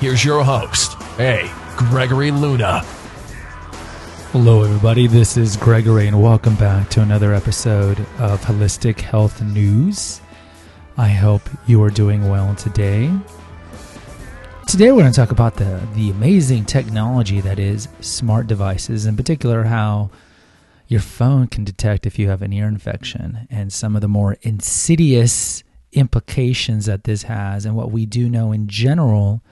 Here's your host, A. Gregory Luna. Hello, everybody. This is Gregory, and welcome back to another episode of Holistic Health News. I hope you are doing well today. Today, we're going to talk about the, the amazing technology that is smart devices, in particular, how your phone can detect if you have an ear infection and some of the more insidious implications that this has, and what we do know in general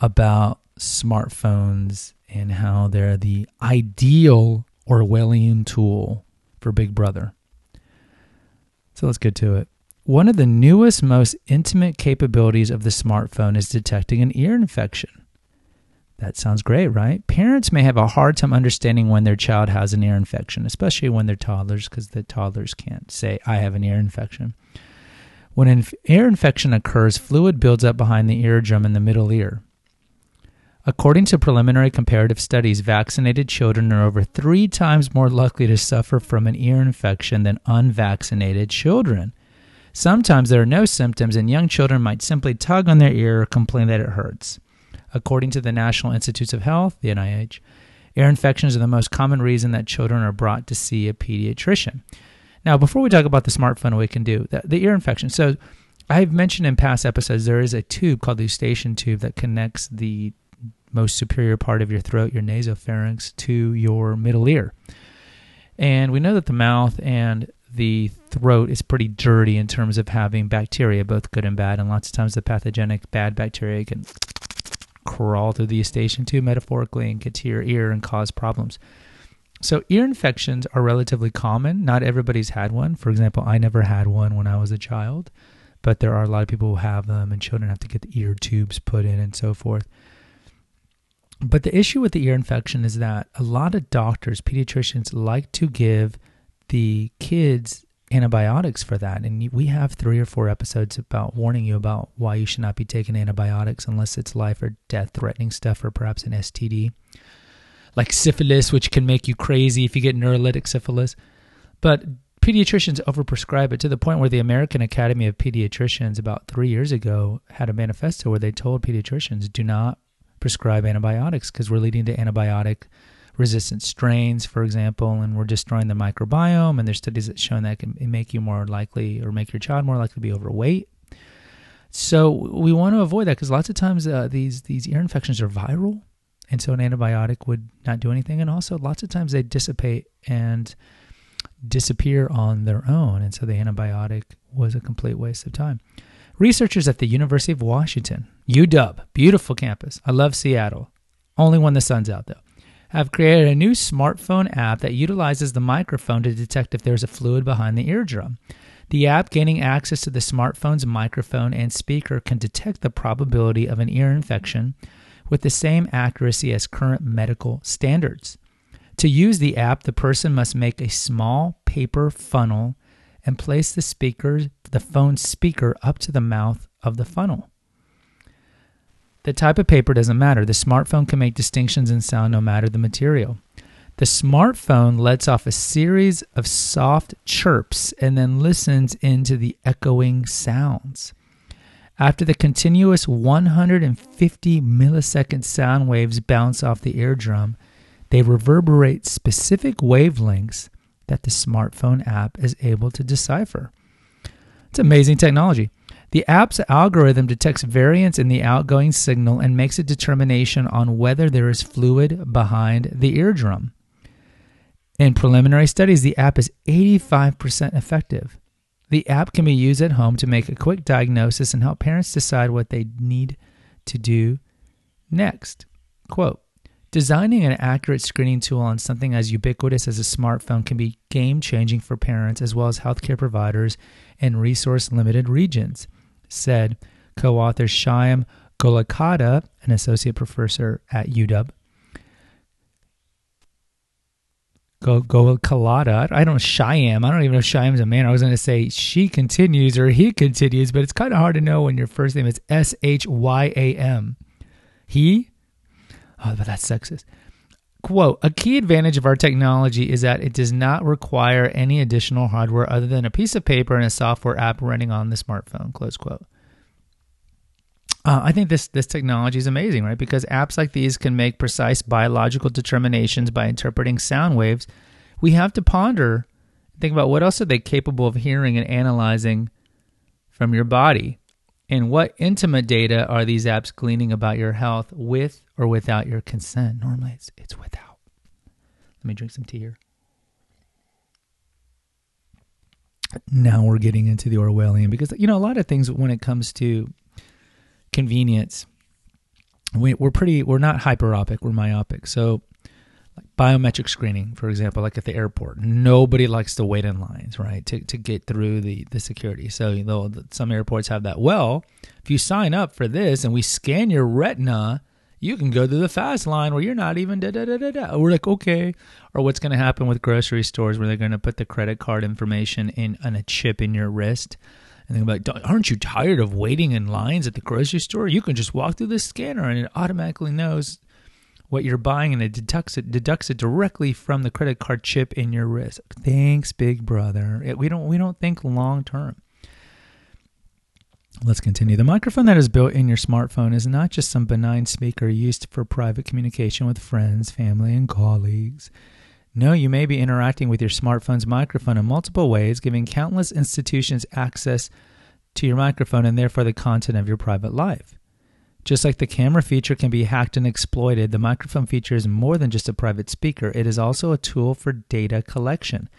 about smartphones and how they're the ideal Orwellian tool for Big Brother. So let's get to it. One of the newest, most intimate capabilities of the smartphone is detecting an ear infection. That sounds great, right? Parents may have a hard time understanding when their child has an ear infection, especially when they're toddlers, because the toddlers can't say, I have an ear infection. When an ear infection occurs, fluid builds up behind the eardrum in the middle ear. According to preliminary comparative studies, vaccinated children are over three times more likely to suffer from an ear infection than unvaccinated children. Sometimes there are no symptoms, and young children might simply tug on their ear or complain that it hurts. According to the National Institutes of Health, the NIH, ear infections are the most common reason that children are brought to see a pediatrician. Now, before we talk about the smartphone, we can do the, the ear infection. So, I've mentioned in past episodes there is a tube called the eustachian tube that connects the most superior part of your throat, your nasopharynx, to your middle ear. And we know that the mouth and the throat is pretty dirty in terms of having bacteria, both good and bad. And lots of times the pathogenic bad bacteria can crawl through the eustachian tube metaphorically and get to your ear and cause problems. So, ear infections are relatively common. Not everybody's had one. For example, I never had one when I was a child, but there are a lot of people who have them, and children have to get the ear tubes put in and so forth. But the issue with the ear infection is that a lot of doctors, pediatricians, like to give the kids antibiotics for that. And we have three or four episodes about warning you about why you should not be taking antibiotics unless it's life or death threatening stuff or perhaps an STD. Like syphilis, which can make you crazy if you get neurolytic syphilis. But pediatricians overprescribe it to the point where the American Academy of Pediatricians about three years ago had a manifesto where they told pediatricians do not prescribe antibiotics because we're leading to antibiotic resistant strains, for example, and we're destroying the microbiome. And there's studies that show that can make you more likely or make your child more likely to be overweight. So we want to avoid that because lots of times uh, these these ear infections are viral, and so an antibiotic would not do anything. And also, lots of times they dissipate and disappear on their own, and so the antibiotic was a complete waste of time. Researchers at the University of Washington, UW, beautiful campus. I love Seattle. Only when the sun's out, though. Have created a new smartphone app that utilizes the microphone to detect if there's a fluid behind the eardrum. The app, gaining access to the smartphone's microphone and speaker, can detect the probability of an ear infection with the same accuracy as current medical standards. To use the app, the person must make a small paper funnel and place the speaker, the phone speaker up to the mouth of the funnel. The type of paper doesn't matter. The smartphone can make distinctions in sound no matter the material. The smartphone lets off a series of soft chirps and then listens into the echoing sounds. After the continuous 150 millisecond sound waves bounce off the eardrum, they reverberate specific wavelengths that the smartphone app is able to decipher. It's amazing technology. The app's algorithm detects variance in the outgoing signal and makes a determination on whether there is fluid behind the eardrum. In preliminary studies, the app is 85% effective. The app can be used at home to make a quick diagnosis and help parents decide what they need to do next. Quote Designing an accurate screening tool on something as ubiquitous as a smartphone can be game changing for parents as well as healthcare providers in resource limited regions, said co author Shyam Gollakota, an associate professor at UW, Go go Kalada. I don't know Shyam. I don't even know if Shyam's a man. I was going to say she continues or he continues, but it's kind of hard to know when your first name is S H Y A M. He? Oh, but that's sexist. Quote, a key advantage of our technology is that it does not require any additional hardware other than a piece of paper and a software app running on the smartphone, close quote. Uh, I think this this technology is amazing, right? Because apps like these can make precise biological determinations by interpreting sound waves. We have to ponder, think about what else are they capable of hearing and analyzing from your body, and what intimate data are these apps gleaning about your health with or without your consent. Normally, it's it's without. Let me drink some tea here. Now we're getting into the Orwellian because you know a lot of things when it comes to convenience, we, are pretty we're not hyperopic, we're myopic. So like biometric screening, for example, like at the airport, nobody likes to wait in lines, right, to, to get through the, the security. So though some airports have that, well, if you sign up for this and we scan your retina, you can go to the fast line where you're not even da da da da da. We're like, okay. Or what's going to happen with grocery stores where they're going to put the credit card information in on a chip in your wrist and they're like, aren't you tired of waiting in lines at the grocery store? You can just walk through the scanner and it automatically knows what you're buying and it deducts it deducts it directly from the credit card chip in your wrist. Thanks, big brother. It, we don't we don't think long term. Let's continue. The microphone that is built in your smartphone is not just some benign speaker used for private communication with friends, family, and colleagues. No, you may be interacting with your smartphone's microphone in multiple ways, giving countless institutions access to your microphone and therefore the content of your private life. Just like the camera feature can be hacked and exploited, the microphone feature is more than just a private speaker. It is also a tool for data collection,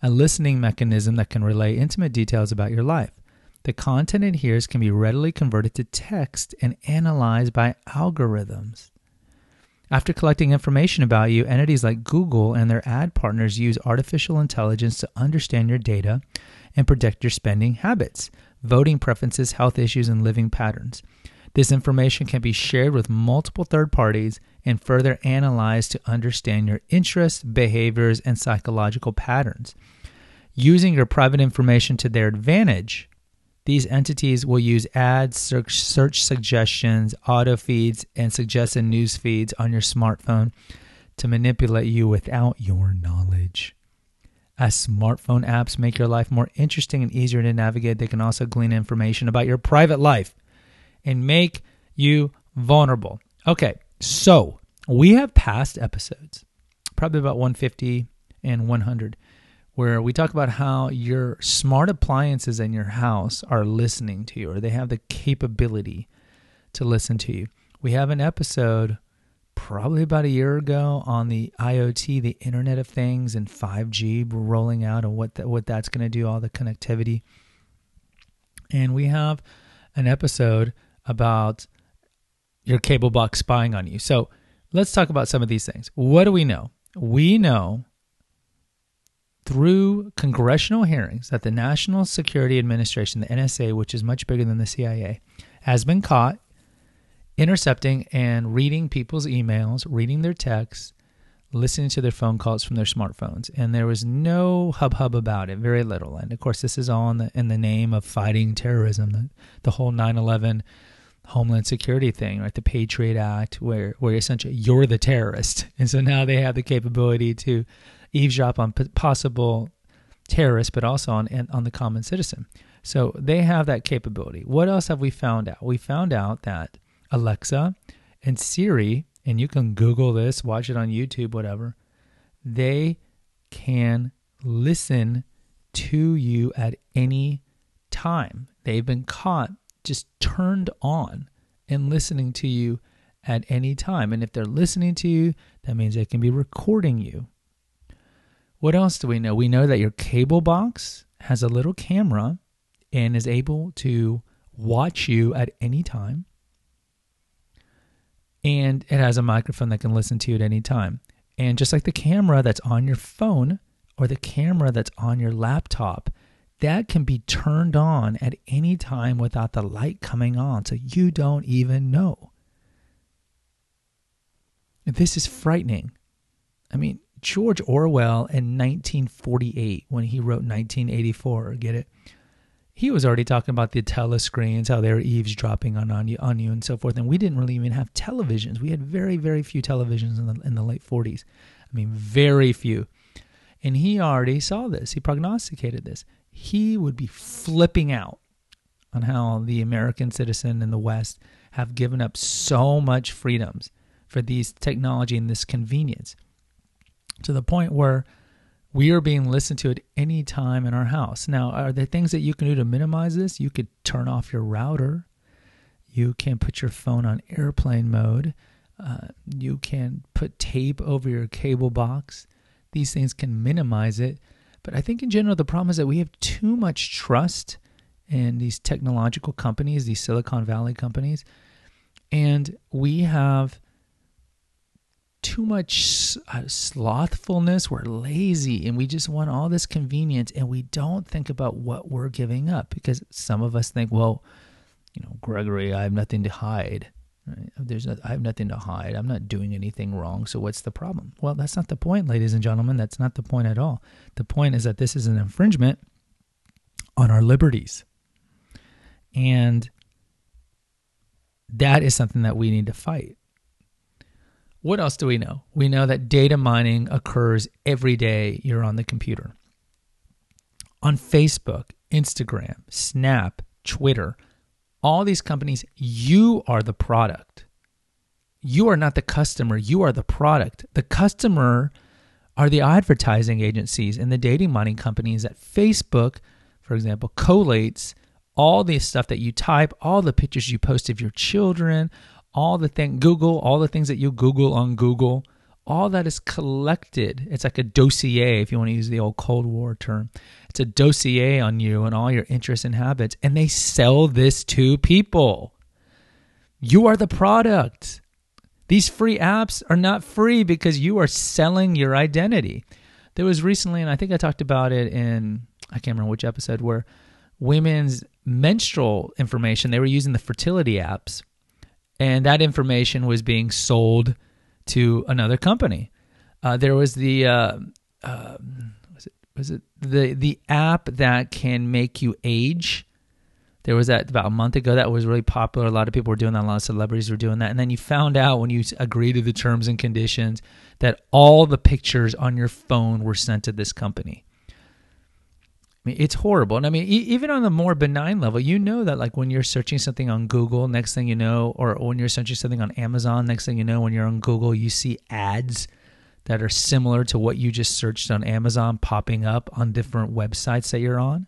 a listening mechanism that can relay intimate details about your life. The content it hears can be readily converted to text and analyzed by algorithms. After collecting information about you, entities like Google and their ad partners use artificial intelligence to understand your data and predict your spending habits, voting preferences, health issues, and living patterns. This information can be shared with multiple third parties and further analyzed to understand your interests, behaviors, and psychological patterns. Using your private information to their advantage, these entities will use ads, search, search suggestions, auto feeds, and suggested news feeds on your smartphone to manipulate you without your knowledge. As smartphone apps make your life more interesting and easier to navigate, they can also glean information about your private life and make you vulnerable. Okay, so we have past episodes, probably about 150 and 100, where we talk about how your smart appliances in your house are listening to you or they have the capability to listen to you. We have an episode probably about a year ago on the IoT, the Internet of Things, and 5G rolling out and what that, what that's going to do, all the connectivity. And we have an episode about your cable box spying on you. So let's talk about some of these things. What do we know? We know through congressional hearings that the National Security Administration, the NSA, which is much bigger than the CIA, has been caught intercepting and reading people's emails, reading their texts, listening to their phone calls from their smartphones. And there was no hub hub about it, very little. And of course, this is all in the, in the name of fighting terrorism, the, the whole 9 11 Homeland Security thing, right? The Patriot Act, where, where essentially you're the terrorist. And so now they have the capability to eavesdrop on possible terrorists, but also on on the common citizen. So they have that capability. What else have we found out? We found out that Alexa and Siri, and you can Google this, watch it on YouTube, whatever, they can listen to you at any time. They've been caught just turned on and listening to you at any time. And if they're listening to you, that means they can be recording you. What else do we know? We know that your cable box has a little camera and is able to watch you at any time. And it has a microphone that can listen to you at any time. And just like the camera that's on your phone or the camera that's on your laptop, that can be turned on at any time without the light coming on, so you don't even know. This is frightening. I mean, George Orwell in 1948, when he wrote 1984, get it? He was already talking about the telescreens, how they were eavesdropping on, on, you, on you and so forth. And we didn't really even have televisions. We had very, very few televisions in the, in the late 40s. I mean, very few. And he already saw this. He prognosticated this. He would be flipping out on how the American citizen in the West have given up so much freedoms for these technology and this convenience to the point where we are being listened to at any time in our house. Now, are there things that you can do to minimize this? You could turn off your router. You can put your phone on airplane mode. Uh, you can put tape over your cable box. These things can minimize it. But I think in general, the problem is that we have too much trust in these technological companies, these Silicon Valley companies. And we have too much uh, slothfulness. We're lazy and we just want all this convenience and we don't think about what we're giving up because some of us think, well, you know, Gregory, I have nothing to hide. There's no, I have nothing to hide. I'm not doing anything wrong. So what's the problem? Well, that's not the point, ladies and gentlemen. That's not the point at all. The point is that this is an infringement on our liberties. And that is something that we need to fight. What else do we know? We know that data mining occurs every day you're on the computer. On Facebook, Instagram, Snap, Twitter, all these companies, you are the product. You are not the customer, you are the product. The customer are the advertising agencies and the dating mining companies that Facebook, for example, collates all the stuff that you type, all the pictures you post of your children, all the thing Google, all the things that you Google on Google, all that is collected. It's like a dossier, if you want to use the old Cold War term. It's a dossier on you and all your interests and habits, and they sell this to people. You are the product. These free apps are not free because you are selling your identity. There was recently, and I think I talked about it in, I can't remember which episode, where women's menstrual information, they were using the fertility apps and that information was being sold to another company. Uh, there was the uh, uh, was it was it the the app that can make you age. There was that about a month ago that was really popular. A lot of people were doing that. A lot of celebrities were doing that. And then you found out when you agreed to the terms and conditions that all the pictures on your phone were sent to this company. I mean, it's horrible. And I mean, e- even on the more benign level, you know that like when you're searching something on Google, next thing you know, or when you're searching something on Amazon, next thing you know, when you're on Google, you see ads that are similar to what you just searched on Amazon popping up on different websites that you're on.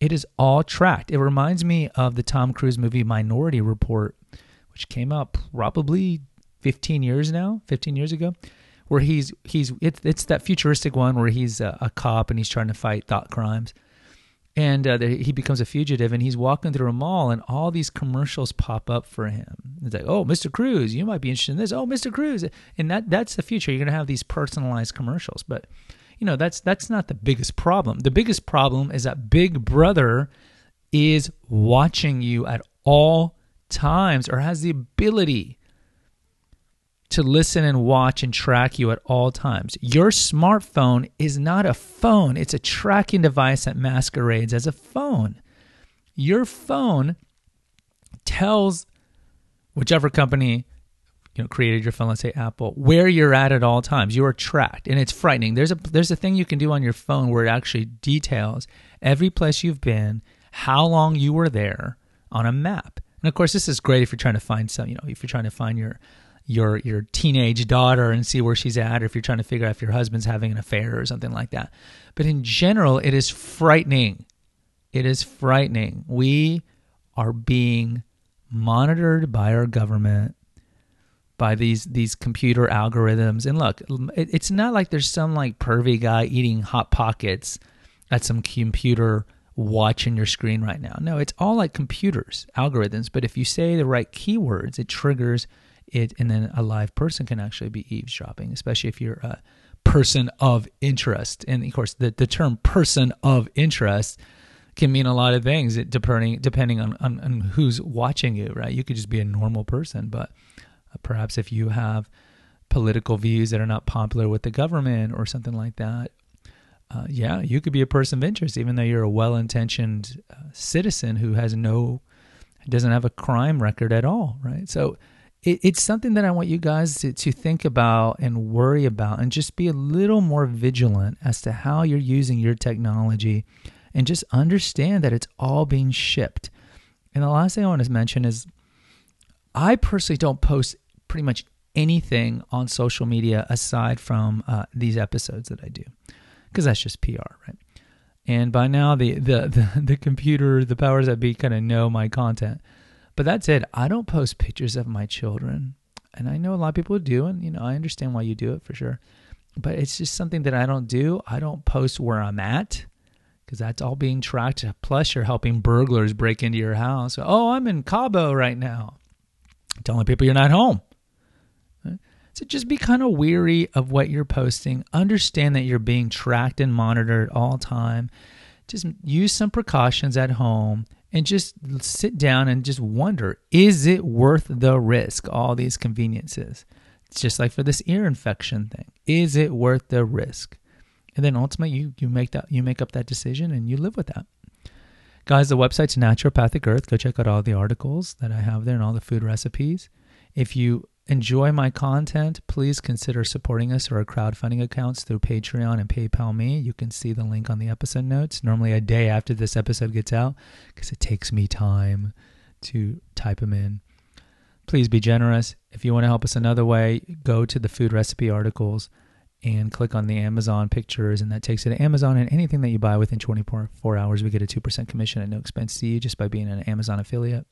It is all tracked. It reminds me of the Tom Cruise movie Minority Report, which came out probably 15 years now, 15 years ago where he's he's it's it's that futuristic one where he's a, a cop and he's trying to fight thought crimes, and uh, he becomes a fugitive and he's walking through a mall and all these commercials pop up for him. It's like, oh, Mr. Cruise, you might be interested in this. Oh, Mr. Cruise, and that that's the future. You're gonna have these personalized commercials, but you know that's that's not the biggest problem. The biggest problem is that Big Brother is watching you at all times or has the ability to listen and watch and track you at all times. Your smartphone is not a phone, it's a tracking device that masquerades as a phone. Your phone tells whichever company you know created your phone, let's say Apple, where you're at at all times. You are tracked, and it's frightening. There's a there's a thing you can do on your phone where it actually details every place you've been, how long you were there on a map. And of course, this is great if you're trying to find some, you know, if you're trying to find your your your teenage daughter and see where she's at, or if you're trying to figure out if your husband's having an affair or something like that. But in general, it is frightening. It is frightening. We are being monitored by our government by these these computer algorithms and look it, it's not like there's some like pervy guy eating hot pockets at some computer watching your screen right now no it's all like computers algorithms but if you say the right keywords it triggers it and then a live person can actually be eavesdropping especially if you're a person of interest. And of course, the, the term person of interest can mean a lot of things depending depending on, on, on who's watching you, right? You could just be a normal person, but uh, perhaps if you have political views that are not popular with the government or something like that, uh, yeah, you could be a person of interest, even though you're a well-intentioned uh, citizen who has no, doesn't have a crime record at all, right? So it, it's something that I want you guys to, to think about and worry about, and just be a little more vigilant as to how you're using your technology, and just understand that it's all being shipped. And the last thing I want to mention is, I personally don't post pretty much anything on social media aside from uh, these episodes that I do because that's just PR, right? And by now, the, the the the computer, the powers that be, kind of know my content. But that's it. I don't post pictures of my children, and I know a lot of people do, and you know I understand why you do it for sure. But it's just something that I don't do. I don't post where I'm at because that's all being tracked. Plus, you're helping burglars break into your house. Oh, I'm in Cabo right now, telling people you're not home. So just be kind of weary of what you're posting. Understand that you're being tracked and monitored all time. Just use some precautions at home and just sit down and just wonder is it worth the risk, all these conveniences? It's just like for this ear infection thing. Is it worth the risk? And then ultimately you, you make that you make up that decision and you live with that. Guys, the website's Naturopathic Earth. Go check out all the articles that I have there and all the food recipes. If you enjoy my content, please consider supporting us through our crowdfunding accounts through Patreon and PayPal Me. You can see the link on the episode notes, normally a day after this episode gets out, because it takes me time to type them in. Please be generous. If you want to help us another way, go to the food recipe articles and click on the Amazon pictures, and that takes you to Amazon. And anything that you buy within 24 hours, we get a 2% commission at no expense to you just by being an Amazon affiliate.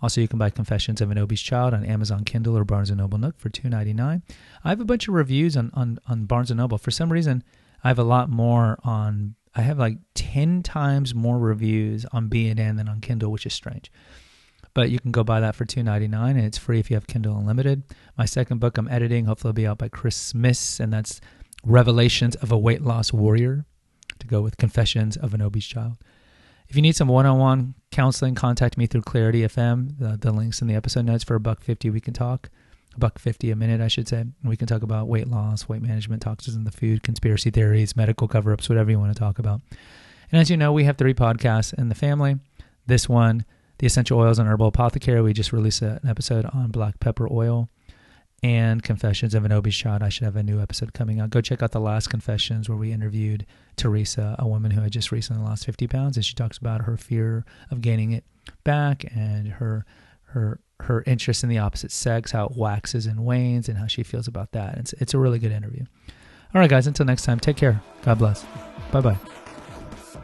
Also, you can buy Confessions of an Obese Child on Amazon Kindle or Barnes & Noble Nook for $2.99. I have a bunch of reviews on, on, on Barnes & Noble. For some reason, I have a lot more on, I have like 10 times more reviews on B&N than on Kindle, which is strange. But you can go buy that for $2.99 and it's free if you have Kindle Unlimited. My second book I'm editing, hopefully it'll be out by Christmas, and that's Revelations of a Weight Loss Warrior to go with Confessions of an Obese Child. If you need some one-on-one counseling, contact me through Clarity FM. The, the links in the episode notes for a buck fifty. We can talk a buck fifty a minute, I should say. We can talk about weight loss, weight management, toxins in the food, conspiracy theories, medical cover-ups, whatever you want to talk about. And as you know, we have three podcasts in the family. This one, the essential oils and herbal apothecary. We just released an episode on black pepper oil and Confessions of an Child. I should have a new episode coming out. Go check out the last Confessions where we interviewed Teresa, a woman who had just recently lost 50 pounds, and she talks about her fear of gaining it back and her her her interest in the opposite sex, how it waxes and wanes, and how she feels about that. It's it's a really good interview. All right, guys. Until next time, take care. God bless. Bye bye.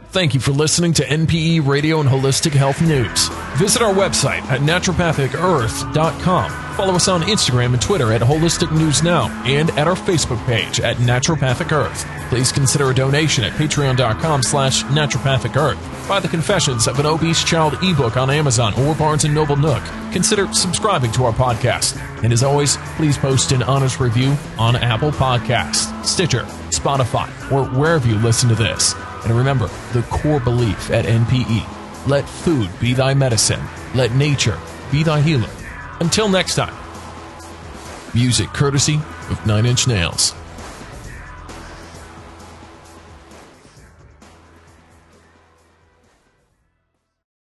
Thank you for listening to NPE Radio and Holistic Health News. Visit our website at naturopathicearth.com. Follow us on Instagram and Twitter at Holistic News Now and at our Facebook page at Naturopathic Earth. Please consider a donation at patreon.com slash naturopathic earth. Buy the Confessions of an Obese Child ebook on Amazon or Barnes & Noble Nook. Consider subscribing to our podcast. And as always, please post an honest review on Apple Podcasts, Stitcher, Spotify, or wherever you listen to this. And remember the core belief at NPE let food be thy medicine, let nature be thy healer. Until next time, music courtesy of Nine Inch Nails.